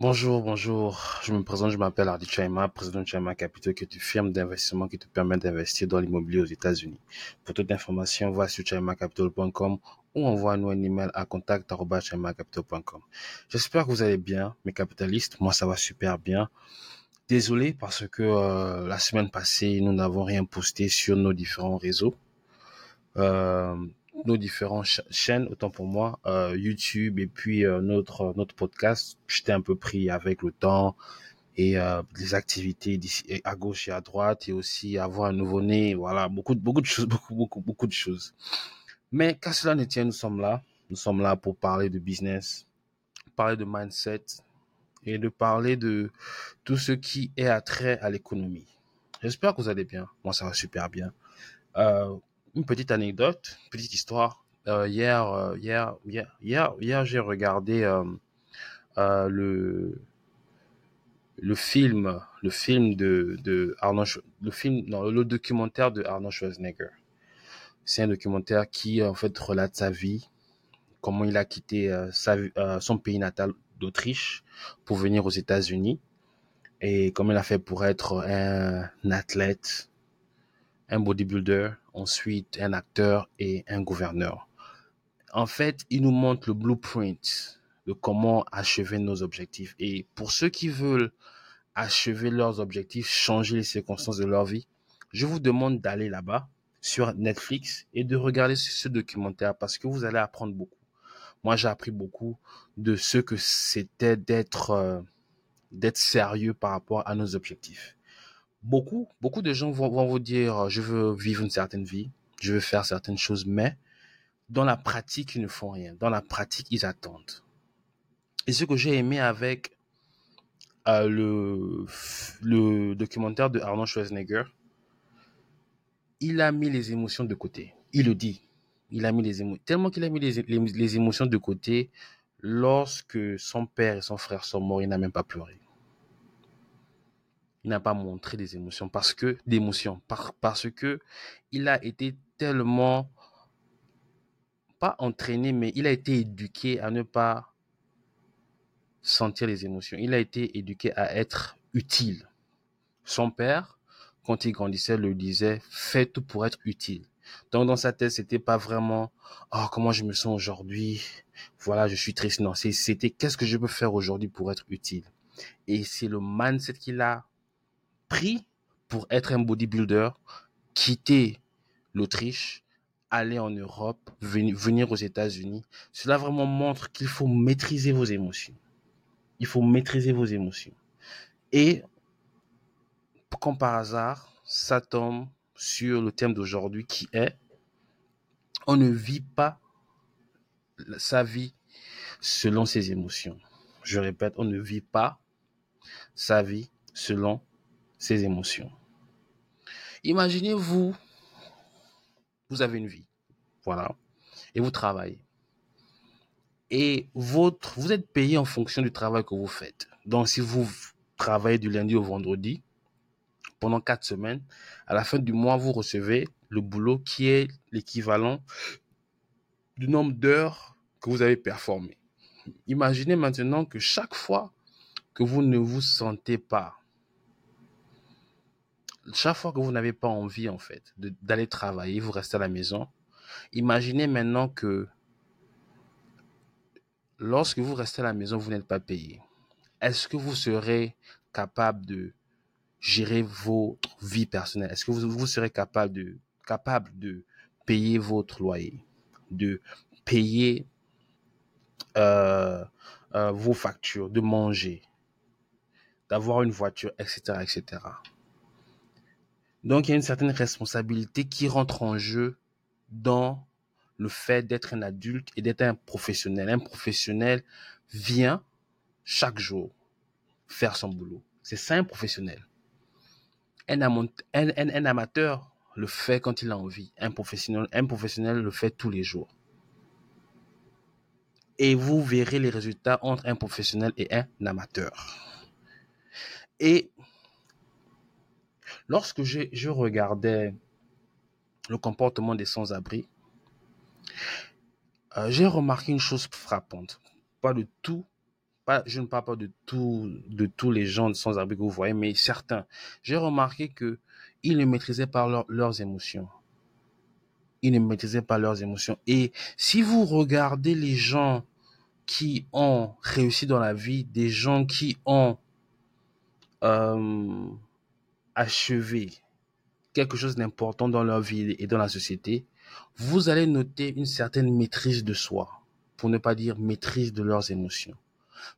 Bonjour, bonjour. Je me présente, je m'appelle Ardi Chaima, président de Chaima Capital, qui est une firme d'investissement qui te permet d'investir dans l'immobilier aux États-Unis. Pour toute information, va sur chaimacapital.com ou envoie-nous un email à contact.chaimacapital.com. J'espère que vous allez bien, mes capitalistes. Moi, ça va super bien. Désolé parce que euh, la semaine passée, nous n'avons rien posté sur nos différents réseaux. Euh, nos différentes chaînes, autant pour moi, euh, YouTube et puis euh, notre notre podcast. J'étais un peu pris avec le temps et euh, les activités à gauche et à droite et aussi avoir un nouveau-né, voilà, beaucoup beaucoup de choses, beaucoup beaucoup beaucoup de choses. Mais qu'à cela ne tient, nous sommes là. Nous sommes là pour parler de business, parler de mindset et de parler de tout ce qui est attrait à l'économie. J'espère que vous allez bien. Moi, ça va super bien. Euh, une petite anecdote, petite histoire. Euh, hier, euh, hier, hier, hier, hier j'ai regardé euh, le le film, le film de, de Arnold, le film, non, le documentaire de Arnold Schwarzenegger. C'est un documentaire qui en fait relate sa vie, comment il a quitté son pays natal d'Autriche pour venir aux États-Unis et comment il a fait pour être un athlète, un bodybuilder, ensuite un acteur et un gouverneur. En fait, il nous montre le blueprint de comment achever nos objectifs. Et pour ceux qui veulent achever leurs objectifs, changer les circonstances de leur vie, je vous demande d'aller là-bas sur Netflix et de regarder ce documentaire parce que vous allez apprendre beaucoup. Moi, j'ai appris beaucoup de ce que c'était d'être euh, sérieux par rapport à nos objectifs beaucoup, beaucoup de gens vont, vous dire, je veux vivre une certaine vie, je veux faire certaines choses, mais dans la pratique, ils ne font rien. Dans la pratique, ils attendent. Et ce que j'ai aimé avec euh, le, documentaire de Arnold Schwarzenegger, il a mis les émotions de côté. Il le dit. Il a mis les émotions. Tellement qu'il a mis les émotions de côté, lorsque son père et son frère sont morts, il n'a même pas pleuré il n'a pas montré des émotions parce que d'émotions. Par, parce que il a été tellement pas entraîné mais il a été éduqué à ne pas sentir les émotions. Il a été éduqué à être utile. Son père quand il grandissait le disait fais tout pour être utile. Donc dans sa tête c'était pas vraiment oh comment je me sens aujourd'hui? Voilà je suis triste non c'était qu'est-ce que je peux faire aujourd'hui pour être utile? Et c'est le mindset qu'il a pris pour être un bodybuilder, quitter l'Autriche, aller en Europe, venir aux États-Unis. Cela vraiment montre qu'il faut maîtriser vos émotions. Il faut maîtriser vos émotions. Et comme par hasard, ça tombe sur le thème d'aujourd'hui qui est on ne vit pas sa vie selon ses émotions. Je répète, on ne vit pas sa vie selon ses émotions. Imaginez-vous, vous avez une vie, voilà, et vous travaillez. Et vous êtes payé en fonction du travail que vous faites. Donc, si vous travaillez du lundi au vendredi pendant quatre semaines, à la fin du mois, vous recevez le boulot qui est l'équivalent du nombre d'heures que vous avez performé. Imaginez maintenant que chaque fois que vous ne vous sentez pas chaque fois que vous n'avez pas envie, en fait, d'aller travailler, vous restez à la maison. Imaginez maintenant que lorsque vous restez à la maison, vous n'êtes pas payé. Est-ce que vous serez capable de gérer votre vie personnelle? Est-ce que vous, vous serez capable de, capable de payer votre loyer, de payer euh, euh, vos factures, de manger, d'avoir une voiture, etc., etc. Donc il y a une certaine responsabilité qui rentre en jeu dans le fait d'être un adulte et d'être un professionnel. Un professionnel vient chaque jour faire son boulot. C'est ça un professionnel. Un, amateur le fait quand il a envie. Un professionnel, un professionnel le fait tous les jours. Et vous verrez les résultats entre un professionnel et un amateur. Et Lorsque je regardais le comportement des sans-abri, euh, j'ai remarqué une chose frappante. Pas de tout, je ne parle pas de tous les gens sans abri que vous voyez, mais certains. J'ai remarqué que ils ne maîtrisaient pas leurs émotions. Ils ne maîtrisaient pas leurs émotions. Et si vous regardez les gens qui ont réussi dans la vie, des gens qui ont euh, achevé quelque chose d'important dans leur vie et dans la société, vous allez noter une certaine maîtrise de soi, pour ne pas dire maîtrise de leurs émotions.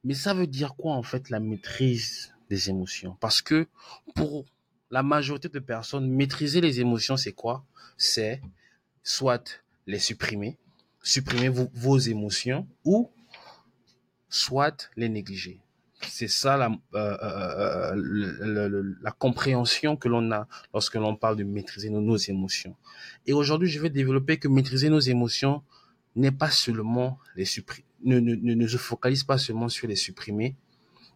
Mais ça veut dire quoi en fait la maîtrise des émotions? Parce que pour la majorité de personnes, maîtriser les émotions, c'est quoi? C'est soit les supprimer, supprimer vos, émotions, ou soit les négliger. C'est ça la, euh, euh, euh, la compréhension que l'on a lorsque l'on parle de maîtriser nos, émotions. Et aujourd'hui, je vais développer que maîtriser nos émotions n'est pas seulement les supprimer, ne, ne, ne se focalise pas seulement sur les supprimer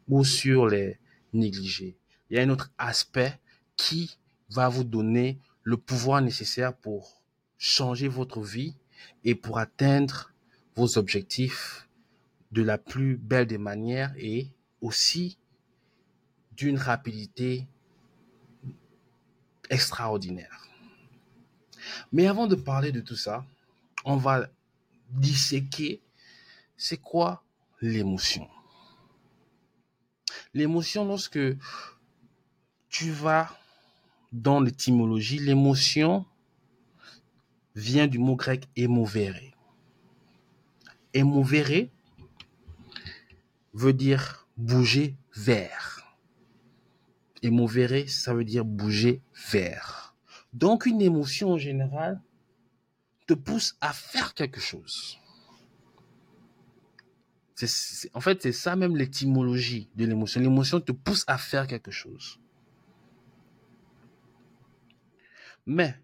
ou sur les négliger. Il y a un autre aspect qui va vous donner le pouvoir nécessaire pour changer votre vie et pour atteindre vos objectifs de la plus belle des manières et aussi d'une rapidité extraordinaire. Mais avant de parler de tout ça, on va disséquer c'est quoi l'émotion. L'émotion, lorsque tu vas dans l'étymologie, l'émotion vient du mot grec émovere. Émovere veut dire bouger vers. Émovere, ça veut dire bouger vers. Donc une émotion en général te pousse à faire quelque chose. en fait, c'est ça même l'étymologie de l'émotion. L'émotion te pousse à faire quelque chose. Mais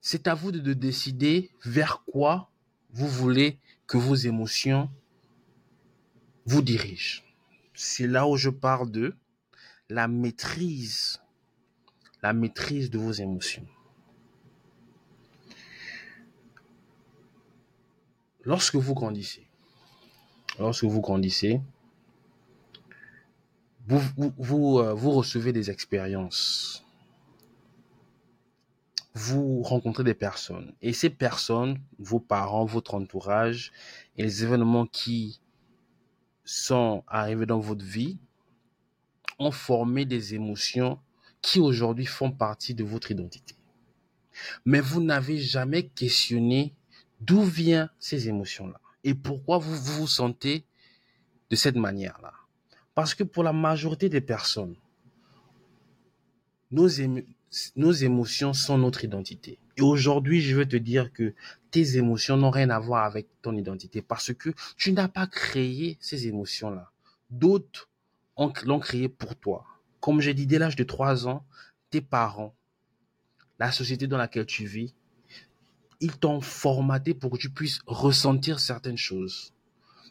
c'est à vous de, décider vers quoi vous voulez que vos émotions vous dirigent. C'est là où je parle de la maîtrise, la maîtrise de vos émotions. Lorsque vous grandissez, lorsque vous grandissez, vous, vous, euh, vous recevez des expériences vous rencontrez des personnes. Et ces personnes, vos parents, votre entourage et les événements qui sont arrivés dans votre vie ont formé des émotions qui aujourd'hui font partie de votre identité. Mais vous n'avez jamais questionné d'où viennent ces émotions-là et pourquoi vous vous sentez de cette manière-là. Parce que pour la majorité des personnes, nos, nos émotions sont notre identité. Et aujourd'hui, je veux te dire que tes émotions n'ont rien à voir avec ton identité parce que tu n'as pas créé ces émotions-là. D'autres l'ont créé pour toi. Comme j'ai dit, dès l'âge de 3 ans, tes parents, la société dans laquelle tu vis, ils t'ont formaté pour que tu puisses ressentir certaines choses,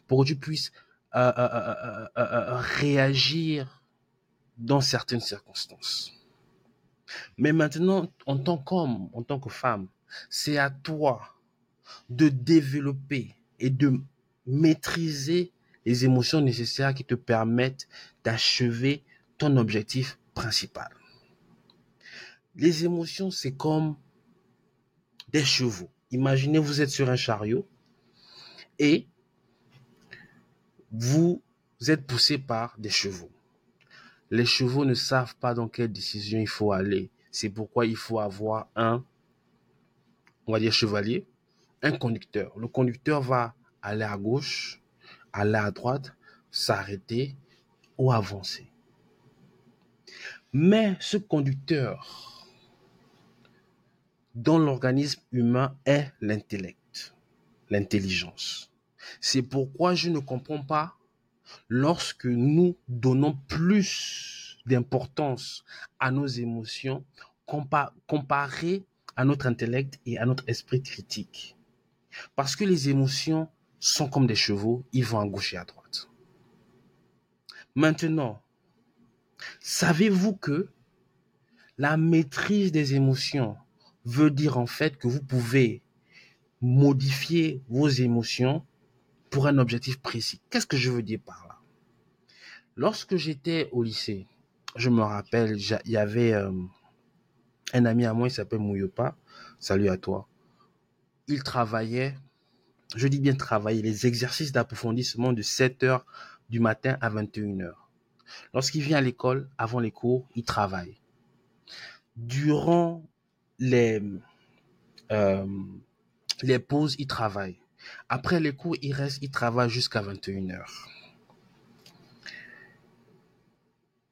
pour que tu puisses euh, euh, euh, réagir dans certaines circonstances. Mais maintenant, en tant qu'homme, en tant que femme, c'est à toi de développer et de maîtriser les émotions nécessaires qui te permettent d'achever ton objectif principal. Les émotions, c'est comme des chevaux. Imaginez, vous êtes sur un chariot et vous êtes poussé par des chevaux. Les chevaux ne savent pas dans quelle décision il faut aller. C'est pourquoi il faut avoir un, on va dire chevalier, un conducteur. Le conducteur va aller à gauche, aller à droite, s'arrêter ou avancer. Mais ce conducteur dans l'organisme humain est l'intellect, l'intelligence. C'est pourquoi je ne comprends pas lorsque nous donnons plus d'importance à nos émotions comparé à notre intellect et à notre esprit critique. Parce que les émotions sont comme des chevaux, ils vont à gauche et à droite. Maintenant, savez-vous que la maîtrise des émotions veut dire en fait que vous pouvez modifier vos émotions pour un objectif précis. Qu'est-ce que je veux dire par là? Lorsque j'étais au lycée, je me rappelle, il y avait euh, un ami à moi, il s'appelle Mouyopa. Salut à toi. Il travaillait, je dis bien travailler, les exercices d'approfondissement de 7h du matin à 21h. Lorsqu'il vient à l'école, avant les cours, il travaille. Durant les, euh, les pauses, il travaille. Après les cours, il reste, il travaille jusqu'à 21h.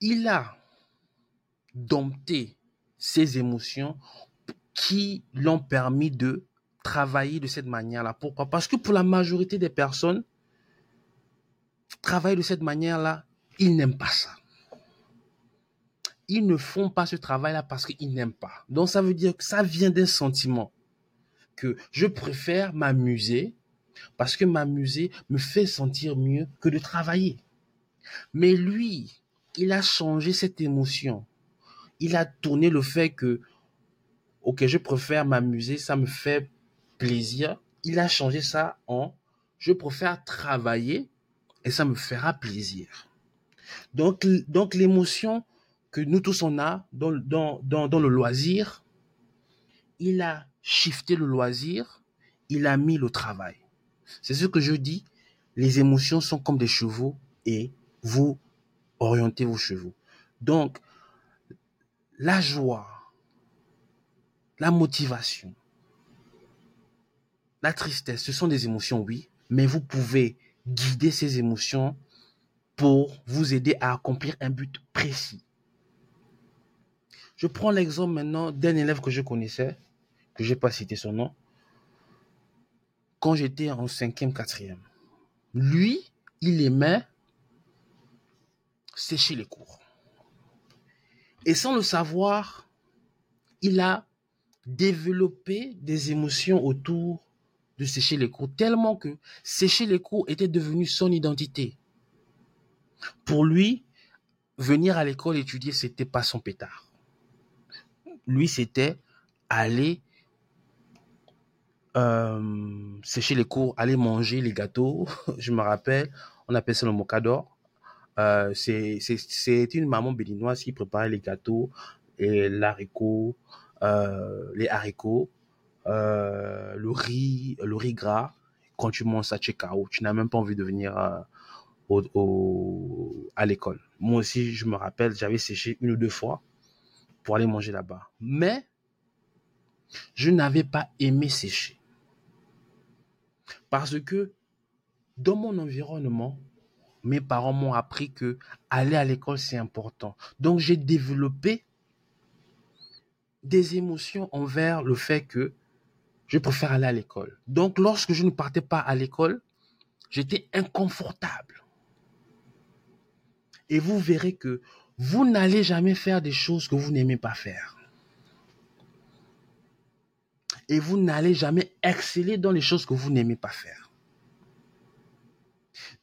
Il a dompté ses émotions qui l'ont permis de travailler de cette manière-là. Pourquoi? Parce que pour la majorité des personnes, travailler de cette manière-là, ils n'aiment pas ça. Ils ne font pas ce travail-là parce qu'ils n'aiment pas. Donc ça veut dire que ça vient d'un sentiment que je préfère m'amuser parce que m'amuser me fait sentir mieux que de travailler. Mais lui, il a changé cette émotion. Il a tourné le fait que, ok, je préfère m'amuser, ça me fait plaisir. Il a changé ça en, je préfère travailler et ça me fera plaisir. Donc, l'émotion que nous tous on a dans, dans le loisir, il a shifté le loisir, il a mis le travail. C'est ce que je dis. Les émotions sont comme des chevaux et vous orientez vos chevaux. Donc, la joie, la motivation, la tristesse, ce sont des émotions, oui, mais vous pouvez guider ces émotions pour vous aider à accomplir un but précis. Je prends l'exemple maintenant d'un élève que je connaissais, que je n'ai pas cité son nom, quand j'étais en cinquième, quatrième. Lui, il aimait sécher les cours. Et sans le savoir, il a développé des émotions autour de sécher les cours, tellement que sécher les cours était devenu son identité. Pour lui, venir à l'école étudier, c'était pas son pétard. Lui, c'était aller euh, sécher les cours, aller manger les gâteaux. Je me rappelle, on appelle ça le mocador. Euh, c'est une maman béninoise qui préparait les gâteaux et l'haricot, euh, les haricots, euh, le riz, le riz gras. Quand tu manges ça, tu es KO. Tu n'as même pas envie de venir au, à l'école. Moi aussi, je me rappelle, j'avais séché une ou deux fois pour aller manger là-bas. Mais je n'avais pas aimé sécher. Parce que dans mon environnement, mes parents m'ont appris que aller à l'école, c'est important. Donc, j'ai développé des émotions envers le fait que je préfère aller à l'école. Donc, lorsque je ne partais pas à l'école, j'étais inconfortable. Et vous verrez que vous n'allez jamais faire des choses que vous n'aimez pas faire. Et vous n'allez jamais exceller dans les choses que vous n'aimez pas faire.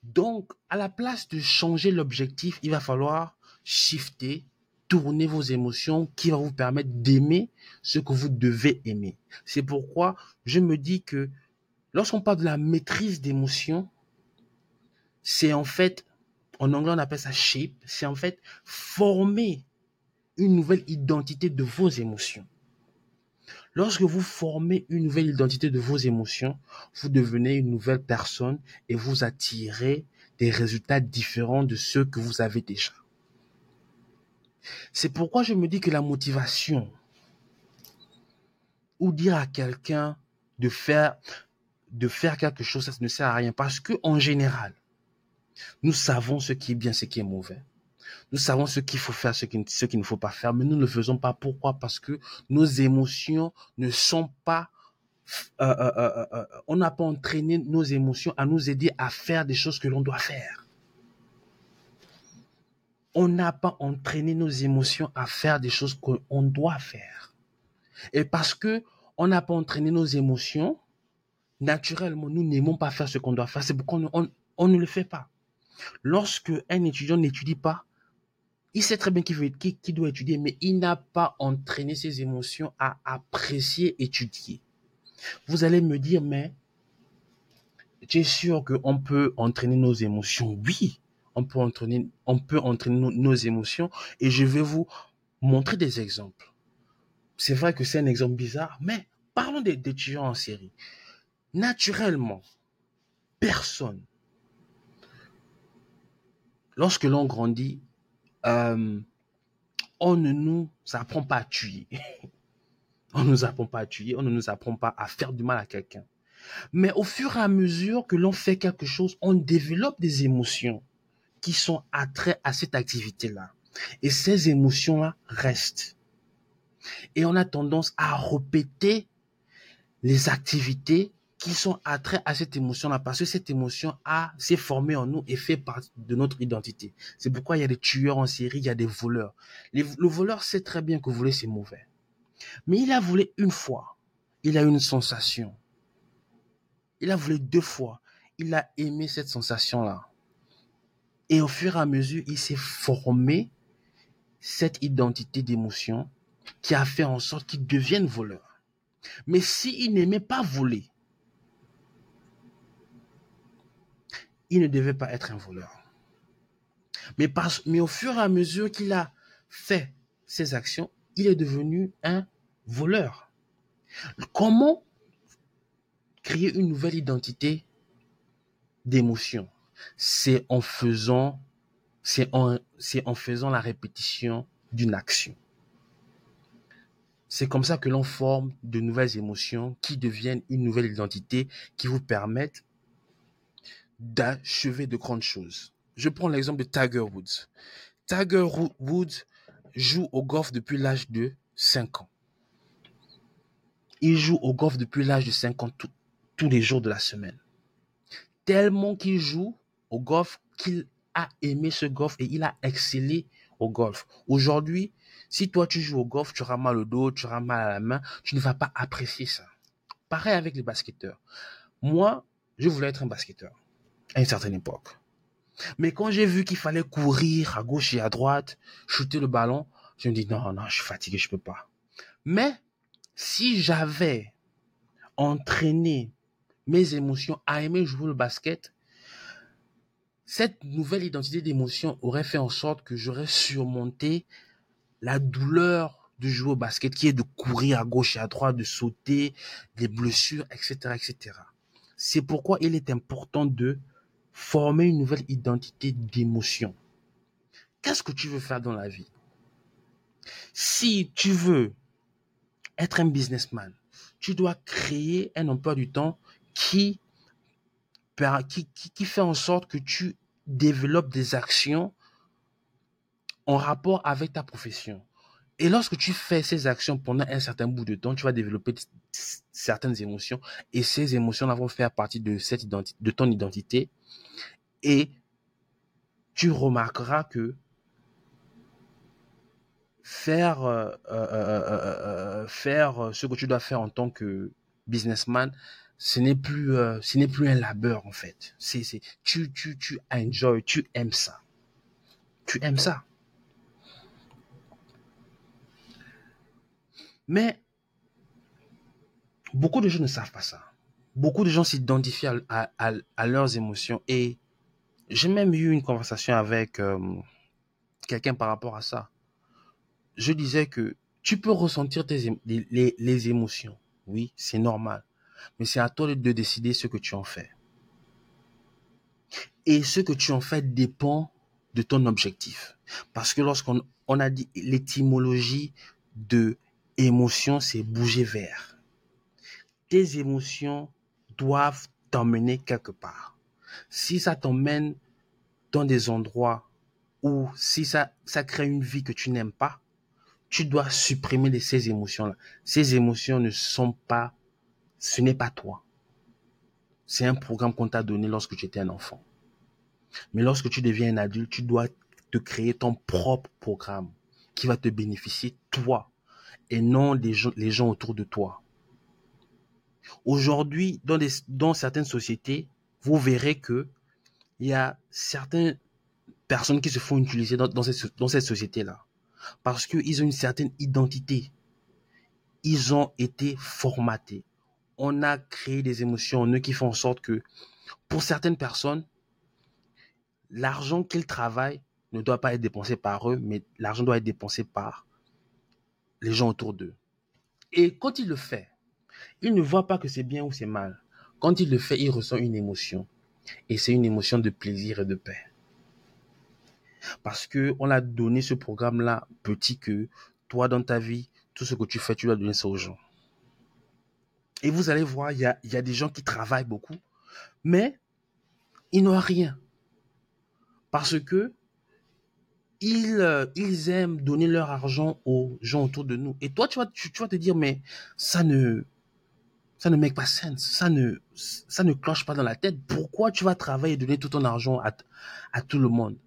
Donc, à la place de changer l'objectif, il va falloir shifter, tourner vos émotions qui va vous permettre d'aimer ce que vous devez aimer. C'est pourquoi je me dis que lorsqu'on parle de la maîtrise d'émotions, c'est en fait, en anglais on appelle ça shape, c'est en fait former une nouvelle identité de vos émotions. Lorsque vous formez une nouvelle identité de vos émotions, vous devenez une nouvelle personne et vous attirez des résultats différents de ceux que vous avez déjà. C'est pourquoi je me dis que la motivation ou dire à quelqu'un de faire de faire quelque chose, ça ne sert à rien parce que en général, nous savons ce qui est bien, ce qui est mauvais. Nous savons ce qu'il faut faire, ce qu'il ne faut pas faire, mais nous ne le faisons pas. Pourquoi? Parce que nos émotions ne sont pas... Euh, euh, euh, on n'a pas entraîné nos émotions à nous aider à faire des choses que l'on doit faire. On n'a pas entraîné nos émotions à faire des choses qu'on doit faire. Et parce que on n'a pas entraîné nos émotions, naturellement, nous n'aimons pas faire ce qu'on doit faire. C'est pourquoi on, ne le fait pas. Lorsque un étudiant n'étudie pas, il sait très bien qu'il doit étudier, mais il n'a pas entraîné ses émotions à apprécier étudier. Vous allez me dire, mais tu es sûr qu'on peut entraîner nos émotions? Oui, on peut entraîner, nos, émotions et je vais vous montrer des exemples. C'est vrai que c'est un exemple bizarre, mais parlons des, des tueurs en série. Naturellement, personne, lorsque l'on grandit, euh, on ne nous apprend pas à tuer. on ne nous apprend pas à tuer, on ne nous apprend pas à faire du mal à quelqu'un. Mais au fur et à mesure que l'on fait quelque chose, on développe des émotions qui sont attraits à cette activité-là. Et ces émotions-là restent. Et on a tendance à répéter les activités qui sont attraits à cette émotion-là parce que cette émotion a s'est formée en nous et fait partie de notre identité. C'est pourquoi il y a des tueurs en série, il y a des voleurs. le voleur sait très bien que voler c'est mauvais. Mais il a volé une fois. Il a une sensation. Il a volé deux fois. Il a aimé cette sensation-là. Et au fur et à mesure, il s'est formé cette identité d'émotion qui a fait en sorte qu'il devienne voleur. Mais s'il n'aimait pas voler, il ne devait pas être un voleur. Mais, mais au fur et à mesure qu'il a fait ses actions, il est devenu un voleur. Comment créer une nouvelle identité d'émotion? C'est en faisant, c'est en, c'est en faisant la répétition d'une action. C'est comme ça que l'on forme de nouvelles émotions qui deviennent une nouvelle identité qui vous permettent d'achever de grandes choses. Je prends l'exemple de Tiger Woods. Tiger Woods joue au golf depuis l'âge de 5 ans. Il joue au golf depuis l'âge de 5 ans tous les jours de la semaine. Tellement qu'il joue au golf qu'il a aimé ce golf et il a excellé au golf. Aujourd'hui, si toi tu joues au golf, tu auras mal au dos, tu auras mal à la main, tu ne vas pas apprécier ça. Pareil avec les basketteurs. Moi, je voulais être un basketteur à une certaine époque. Mais quand j'ai vu qu'il fallait courir à gauche et à droite, shooter le ballon, je me dis non, non, je suis fatigué, je peux pas. Mais si j'avais entraîné mes émotions à aimer jouer le basket, cette nouvelle identité d'émotion aurait fait en sorte que j'aurais surmonté la douleur de jouer au basket, qui est de courir à gauche et à droite, de sauter, des blessures, etc., etc. C'est pourquoi il est important de former une nouvelle identité d'émotion. Qu'est-ce que tu veux faire dans la vie? Si tu veux être un businessman, tu dois créer un emploi du temps qui, qui, qui, fait en sorte que tu développes des actions en rapport avec ta profession. Et lorsque tu fais ces actions pendant un certain bout de temps, tu vas développer certaines émotions et ces émotions vont faire partie de ton identité. Et tu remarqueras que faire euh, euh, euh, faire ce que tu dois faire en tant que businessman ce n'est plus ce n'est plus un labeur en fait c'est tu tu tu enjoy tu aimes ça tu aimes ça mais beaucoup de gens ne savent pas ça beaucoup de gens s'identifient à, leurs émotions et j'ai même eu une conversation avec quelqu'un par rapport à ça je disais que tu peux ressentir les, émotions. Oui, c'est normal. Mais c'est à toi de décider ce que tu en fais. Et ce que tu en fais dépend de ton objectif. Parce que lorsqu'on on a dit l'étymologie de émotion, c'est bouger vers. Tes émotions doivent t'emmener quelque part. Si ça t'emmène dans des endroits où si ça, ça crée une vie que tu n'aimes pas, tu dois supprimer ces émotions-là. Ces émotions ne sont pas, ce n'est pas toi. C'est un programme qu'on t'a donné lorsque tu étais un enfant. Mais lorsque tu deviens un adulte, tu dois te créer ton propre programme qui va te bénéficier toi et non les gens, autour de toi. Aujourd'hui, dans, dans certaines sociétés, vous verrez que il y a certaines personnes qui se font utiliser dans, dans cette, dans cette société-là parce qu'ils ont une certaine identité. Ils ont été formatés. On a créé des émotions en eux qui font en sorte que Pour certaines personnes, l'argent qu'ils travaillent ne doit pas être dépensé par eux, mais l'argent doit être dépensé par les gens autour d'eux. Et quand il le fait, il ne voit pas que c'est bien ou c'est mal. Quand il le fait, il ressent une émotion. Et c'est une émotion de plaisir et de paix. Parce que on a donné ce programme-là petit que toi, dans ta vie, tout ce que tu fais, tu dois donner ça aux gens. Et vous allez voir, il y a, y a des gens qui travaillent beaucoup, mais ils n'ont rien. Parce que ils, euh, ils aiment donner leur argent aux gens autour de nous. Et toi, tu vas, te dire, mais ça ne, ça ne make pas sens. Ça ne, ça ne cloche pas dans la tête. Pourquoi tu vas travailler et donner tout ton argent à, à tout le monde?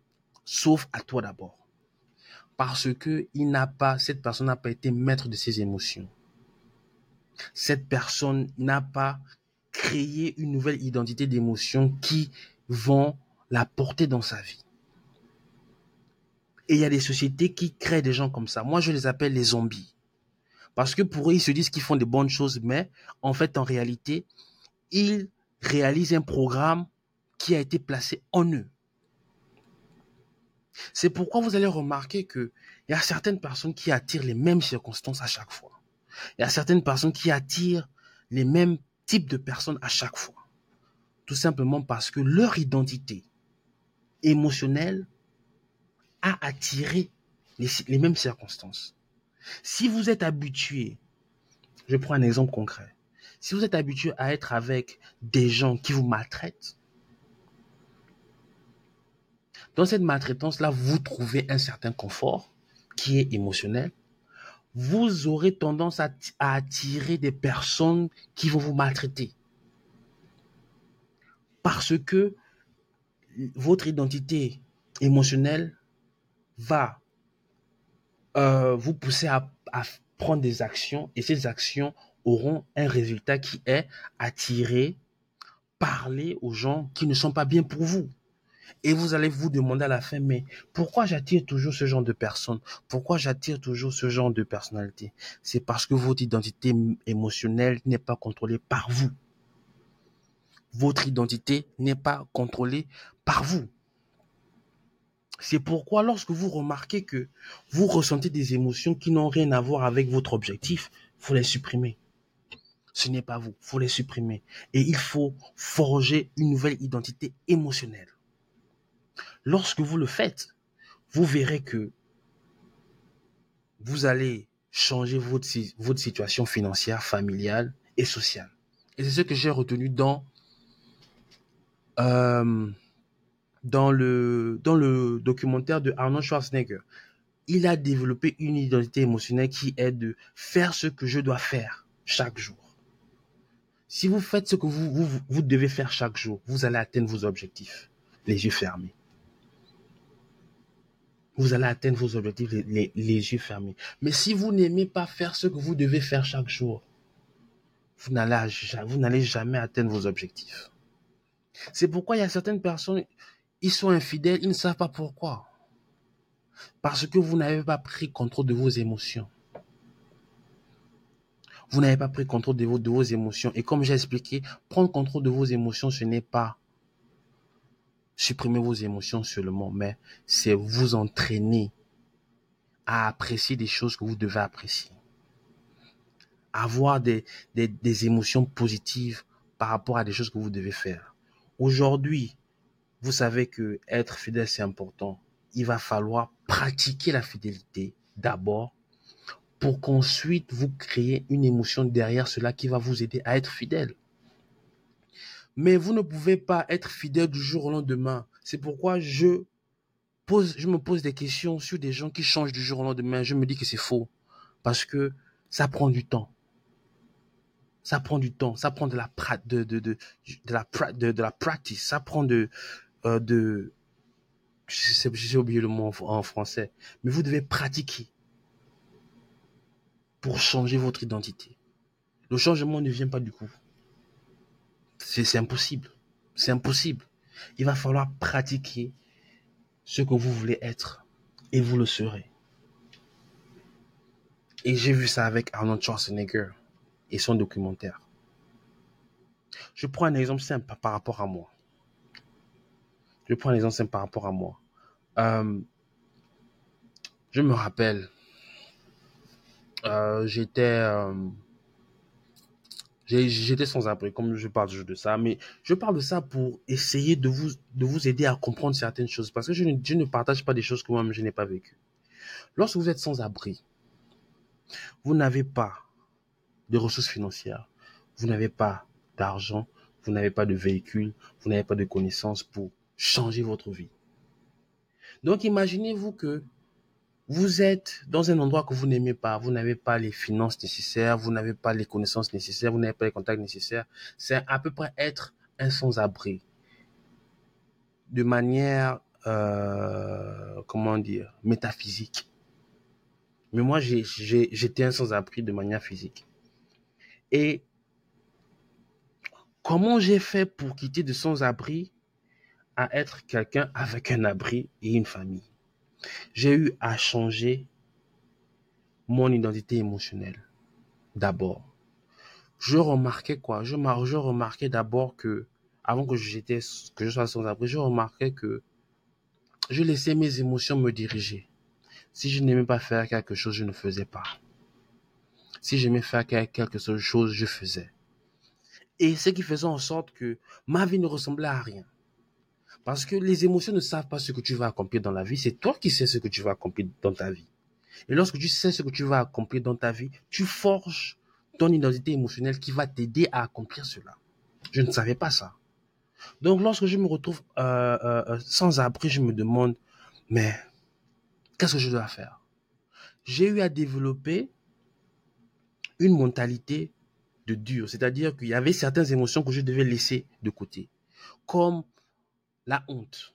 Sauf à toi d'abord. Parce que il n'a pas, cette personne n'a pas été maître de ses émotions. Cette personne n'a pas créé une nouvelle identité d'émotions qui vont la porter dans sa vie. Et il y a des sociétés qui créent des gens comme ça. Moi, je les appelle les zombies. Parce que pour eux, ils se disent qu'ils font des bonnes choses, mais en fait, en réalité, ils réalisent un programme qui a été placé en eux. C'est pourquoi vous allez remarquer que il y a certaines personnes qui attirent les mêmes circonstances à chaque fois. Il y a certaines personnes qui attirent les mêmes types de personnes à chaque fois. Tout simplement parce que leur identité émotionnelle a attiré les, mêmes circonstances. Si vous êtes habitué, je prends un exemple concret, si vous êtes habitué à être avec des gens qui vous maltraitent, dans cette maltraitance-là, vous trouvez un certain confort qui est émotionnel. Vous aurez tendance à, à attirer des personnes qui vont vous maltraiter. Parce que votre identité émotionnelle va euh, vous pousser à, à, prendre des actions et ces actions auront un résultat qui est attirer, parler aux gens qui ne sont pas bien pour vous. Et vous allez vous demander à la fin, mais pourquoi j'attire toujours ce genre de personnes? Pourquoi j'attire toujours ce genre de personnalité? C'est parce que votre identité émotionnelle n'est pas contrôlée par vous. Votre identité n'est pas contrôlée par vous. C'est pourquoi lorsque vous remarquez que vous ressentez des émotions qui n'ont rien à voir avec votre objectif, faut les supprimer. Ce n'est pas vous, faut les supprimer. Et il faut forger une nouvelle identité émotionnelle. Lorsque vous le faites, vous verrez que vous allez changer votre, votre situation financière, familiale et sociale. Et c'est ce que j'ai retenu dans euh, dans le, dans le documentaire de Arnold Schwarzenegger. Il a développé une identité émotionnelle qui est de faire ce que je dois faire chaque jour. Si vous faites ce que vous, vous, vous devez faire chaque jour, vous allez atteindre vos objectifs, les yeux fermés. Vous allez atteindre vos objectifs, les, les, yeux fermés. Mais si vous n'aimez pas faire ce que vous devez faire chaque jour, vous n'allez jamais atteindre vos objectifs. C'est pourquoi il y a certaines personnes, ils sont infidèles, ils ne savent pas pourquoi. Parce que vous n'avez pas pris contrôle de vos émotions. Vous n'avez pas pris contrôle de vos, émotions. Et comme j'ai expliqué, prendre contrôle de vos émotions, ce n'est pas supprimer vos émotions seulement, mais c'est vous entraîner à apprécier des choses que vous devez apprécier. Avoir des émotions positives par rapport à des choses que vous devez faire. Aujourd'hui, vous savez que être fidèle, c'est important. Il va falloir pratiquer la fidélité d'abord pour qu'ensuite vous créez une émotion derrière cela qui va vous aider à être fidèle. Mais vous ne pouvez pas être fidèle du jour au lendemain. C'est pourquoi je pose, je me pose des questions sur des gens qui changent du jour au lendemain. Je me dis que c'est faux. Parce que ça prend du temps. Ça prend du temps. Ça prend de la, de, de, de, de la, de, de la practice. Ça prend de, euh, de, j'ai oublié le mot en, français, mais vous devez pratiquer pour changer votre identité. Le changement ne vient pas du coup. C'est impossible. C'est impossible. Il va falloir pratiquer ce que vous voulez être et vous le serez. Et j'ai vu ça avec Arnold Schwarzenegger et son documentaire. Je prends un exemple simple par rapport à moi. Je prends exemple simple par rapport à moi. Euh, je me rappelle, euh, j'étais euh, j'étais sans abri, comme je parle toujours de ça, mais je parle de ça pour essayer de vous, de vous aider à comprendre certaines choses, parce que je ne, je ne partage pas des choses que moi-même je n'ai pas vécues. Lorsque vous êtes sans abri, vous n'avez pas de ressources financières, vous n'avez pas d'argent, vous n'avez pas de véhicule, vous n'avez pas de connaissances pour changer votre vie. Donc imaginez-vous que vous êtes dans un endroit que vous n'aimez pas, vous n'avez pas les finances nécessaires, vous n'avez pas les connaissances nécessaires, vous n'avez pas les contacts nécessaires. C'est à peu près être un sans-abri. De manière, euh, comment dire, métaphysique. Mais moi, j'étais un sans-abri de manière physique. Et comment j'ai fait pour quitter de sans-abri à être quelqu'un avec un abri et une famille J'ai eu à changer mon identité émotionnelle d'abord. Je remarquais quoi? Je, je remarquais d'abord que, avant que j'étais, que je sois sans abri, je remarquais que je laissais mes émotions me diriger. Si je n'aimais pas faire quelque chose, je ne faisais pas. Si j'aimais faire quelque chose, je faisais. Et ce qui faisait en sorte que ma vie ne ressemblait à rien. Parce que les émotions ne savent pas ce que tu vas accomplir dans la vie, c'est toi qui sais ce que tu vas accomplir dans ta vie. Et lorsque tu sais ce que tu vas accomplir dans ta vie, tu forges ton identité émotionnelle qui va t'aider à accomplir cela. Je ne savais pas ça. Donc lorsque je me retrouve euh, euh, euh, sans abri, je me demande, mais Qu'est-ce que je dois faire? J'ai eu à développer une mentalité de dur, c'est-à-dire qu'il y avait certaines émotions que je devais laisser de côté, comme la honte.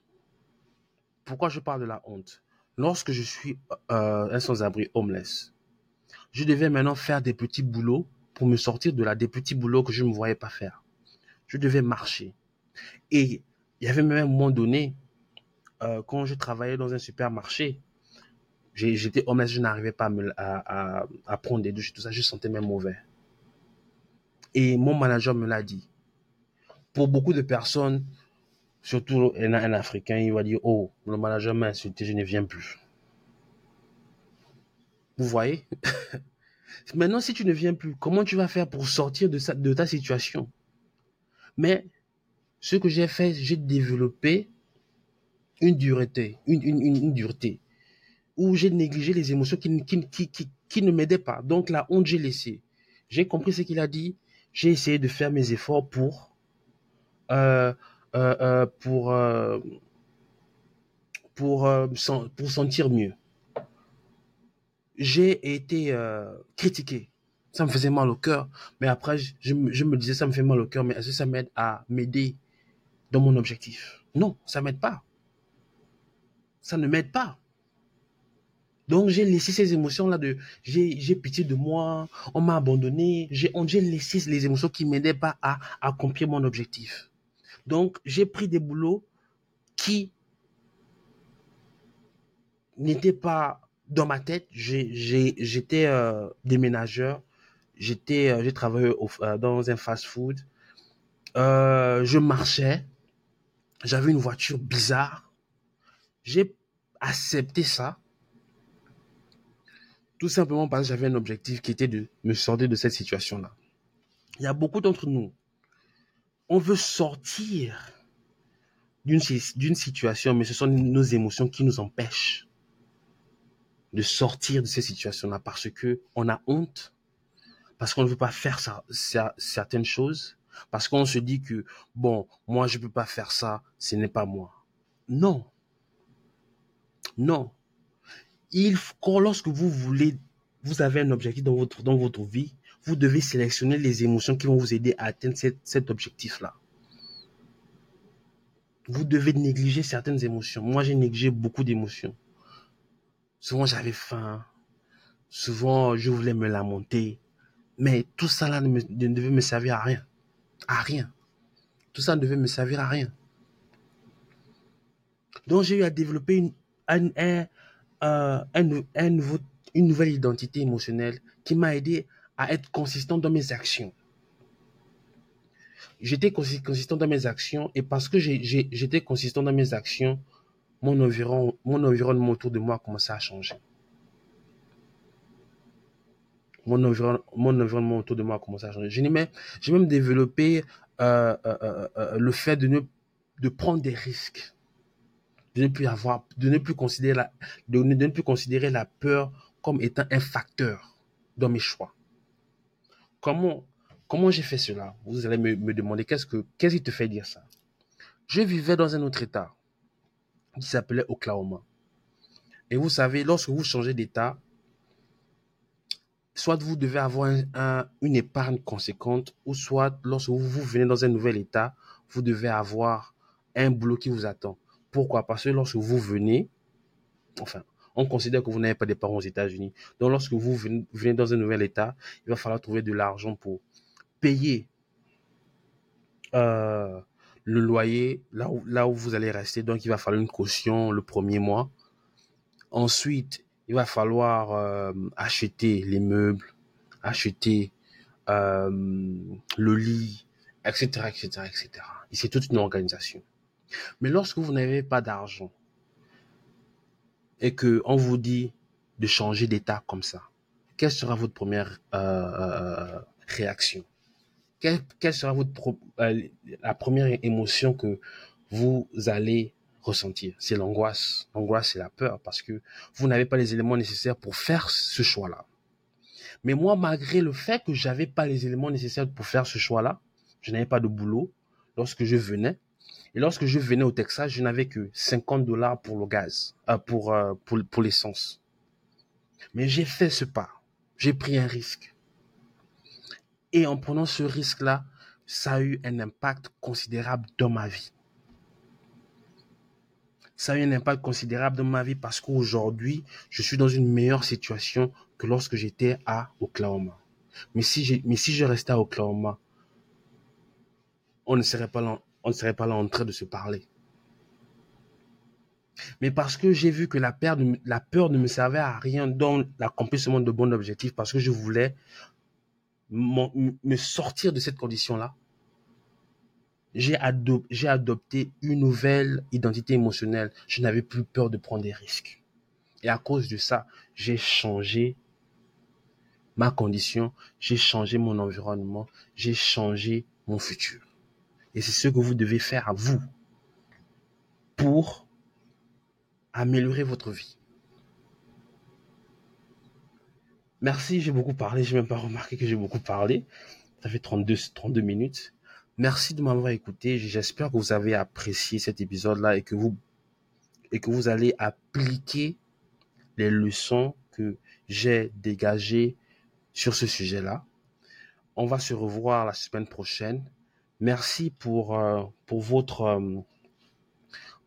Pourquoi je parle de la honte? Lorsque je suis euh, un sans-abri homeless, je devais maintenant faire des petits boulots pour me sortir de là, des petits boulots que je ne me voyais pas faire. Je devais marcher. Et il y avait même un moment donné, euh, quand je travaillais dans un supermarché, J'étais homme, je n'arrivais pas à, à, prendre des douches, tout ça, je sentais même mauvais. Et mon manager me l'a dit. Pour beaucoup de personnes, surtout un, Africain, il va dire, oh, le manager m'a insulté, je ne viens plus. Vous voyez? Maintenant, si tu ne viens plus, comment tu vas faire pour sortir de, ta situation? Mais ce que j'ai fait, j'ai développé une dureté, une, dureté où j'ai négligé les émotions qui, ne m'aidaient pas. Donc la honte, j'ai laissé. J'ai compris ce qu'il a dit. J'ai essayé de faire mes efforts pour euh pour euh, pour euh, pour sentir mieux. J'ai été critiqué. Ça me faisait mal au cœur. Mais après, je, je, me disais, ça me fait mal au cœur, mais est-ce que ça m'aide à m'aider dans mon objectif? Non, ça m'aide pas. Ça ne m'aide pas. Donc j'ai laissé ces émotions-là de j'ai pitié de moi, on m'a abandonné, j'ai laissé les émotions qui m'aidaient pas à, accomplir mon objectif. Donc j'ai pris des boulots qui n'étaient pas dans ma tête. J'étais euh, déménageur, j'étais euh, j'ai travaillé euh, dans un fast-food, je marchais, j'avais une voiture bizarre, j'ai accepté ça. Tout simplement parce que j'avais un objectif qui était de me sortir de cette situation-là. Il y a beaucoup d'entre nous, on veut sortir d'une situation, mais ce sont nos émotions qui nous empêchent de sortir de ces situations-là parce que on a honte, parce qu'on ne veut pas faire certaines choses, parce qu'on se dit que bon, moi je peux pas faire ça, ce n'est pas moi. Non, non il lorsque vous voulez, vous avez un objectif dans votre, dans votre vie, vous devez sélectionner les émotions qui vont vous aider à atteindre cet, objectif-là. Vous devez négliger certaines émotions. Moi, j'ai négligé beaucoup d'émotions. Souvent, j'avais faim. Souvent, je voulais me lamenter. Mais tout ça là ne, devait me servir à rien. À rien. Tout ça ne devait me servir à rien. Donc, j'ai eu à développer une, un, un, euh, une nouvelle identité émotionnelle qui m'a aidé à être consistant dans mes actions. j'étais consistant dans mes actions et parce que j'étais consistant dans mes actions, mon, environ, mon environnement autour de moi a commencé à changer. Mon, environnement autour de moi a commencé à changer. J'ai même, développé euh, euh, euh, le fait de, ne, prendre des risques, de ne plus avoir, de ne plus considérer la peur comme étant un facteur dans mes choix. Comment, comment j'ai fait cela? Vous allez me, demander qu'est-ce que, qu'est-ce qui te fait dire ça? Je vivais dans un autre État qui s'appelait Oklahoma. Et vous savez, lorsque vous changez d'État, soit vous devez avoir une épargne conséquente, ou soit lorsque vous, vous venez dans un nouvel État, vous devez avoir un boulot qui vous attend. Pourquoi? Parce que lorsque vous venez, enfin, on considère que vous n'avez pas d'épargne aux États-Unis. Donc, lorsque vous venez dans un nouvel État, il va falloir trouver de l'argent pour payer euh, le loyer là où, vous allez rester. Donc, il va falloir une caution le premier mois. Ensuite, il va falloir euh, acheter les meubles, acheter euh, le lit, etc., etc., etc. Et c'est toute une organisation. Mais lorsque vous n'avez pas d'argent, et que on vous dit de changer d'état comme ça, quelle sera votre première euh, euh, réaction? Quelle, sera votre euh, la première émotion que vous allez ressentir? C'est l'angoisse. L'angoisse, c'est la peur parce que vous n'avez pas les éléments nécessaires pour faire ce choix-là. Mais moi, malgré le fait que j'avais pas les éléments nécessaires pour faire ce choix-là, je n'avais pas de boulot lorsque je venais, et lorsque je venais au Texas, je n'avais que 50 dollars pour le gaz, euh, pour, euh, pour, pour l'essence. Mais j'ai fait ce pas. J'ai pris un risque. Et en prenant ce risque-là, ça a eu un impact considérable dans ma vie. Ça a eu un impact considérable dans ma vie parce qu'aujourd'hui, je suis dans une meilleure situation que lorsque j'étais à Oklahoma. Mais si, mais si je restais à Oklahoma, on ne serait pas là, on ne serait pas là en train de se parler. Mais parce que j'ai vu que la peur, ne me servait à rien dans l'accomplissement de bons objectifs, parce que je voulais me sortir de cette condition-là, j'ai adopté une nouvelle identité émotionnelle. Je n'avais plus peur de prendre des risques. Et à cause de ça, j'ai changé ma condition, j'ai changé mon environnement, j'ai changé mon futur. Et c'est ce que vous devez faire à vous pour améliorer votre vie. Merci, j'ai beaucoup parlé. J'ai même pas remarqué que j'ai beaucoup parlé. Ça fait 32, 32 minutes. Merci de m'avoir écouté. J'espère que vous avez apprécié cet épisode-là et que vous, et que vous allez appliquer les leçons que j'ai dégagées sur ce sujet-là. On va se revoir la semaine prochaine. Merci pour, euh, euh, euh,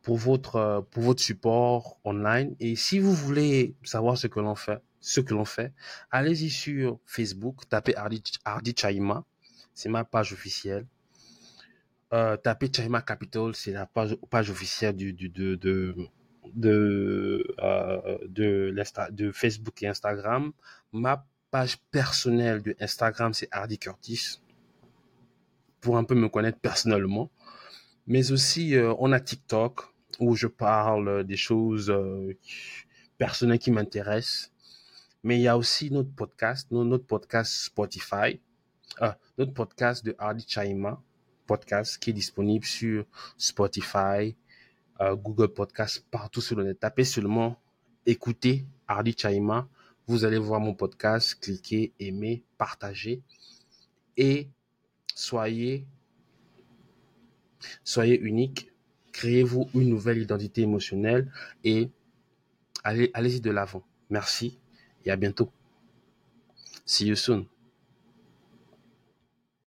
pour votre support online. Et si vous voulez savoir ce que l'on fait, ce que allez-y sur Facebook, tapez Hardy, Hardy Chaima. C'est ma page officielle. Tapez Chaima Capital, c'est la page, officielle de, de Facebook et Instagram. Ma page personnelle de Instagram, c'est Hardy Curtis pour un peu me connaître personnellement. Mais aussi, euh, on a TikTok où je parle des choses euh, personnelles qui m'intéressent. Mais il y a aussi notre podcast, notre podcast Spotify, euh, notre podcast de Hardy Chaima, podcast qui est disponible sur Spotify, Google Podcast, partout sur le net. Tapez seulement écoutez Hardy Chaima. Vous allez voir mon podcast, cliquez, aimez, partagez. Et soyez, soyez unique, créez-vous une nouvelle identité émotionnelle et allez, allez-y de l'avant. Merci et à bientôt. See you soon.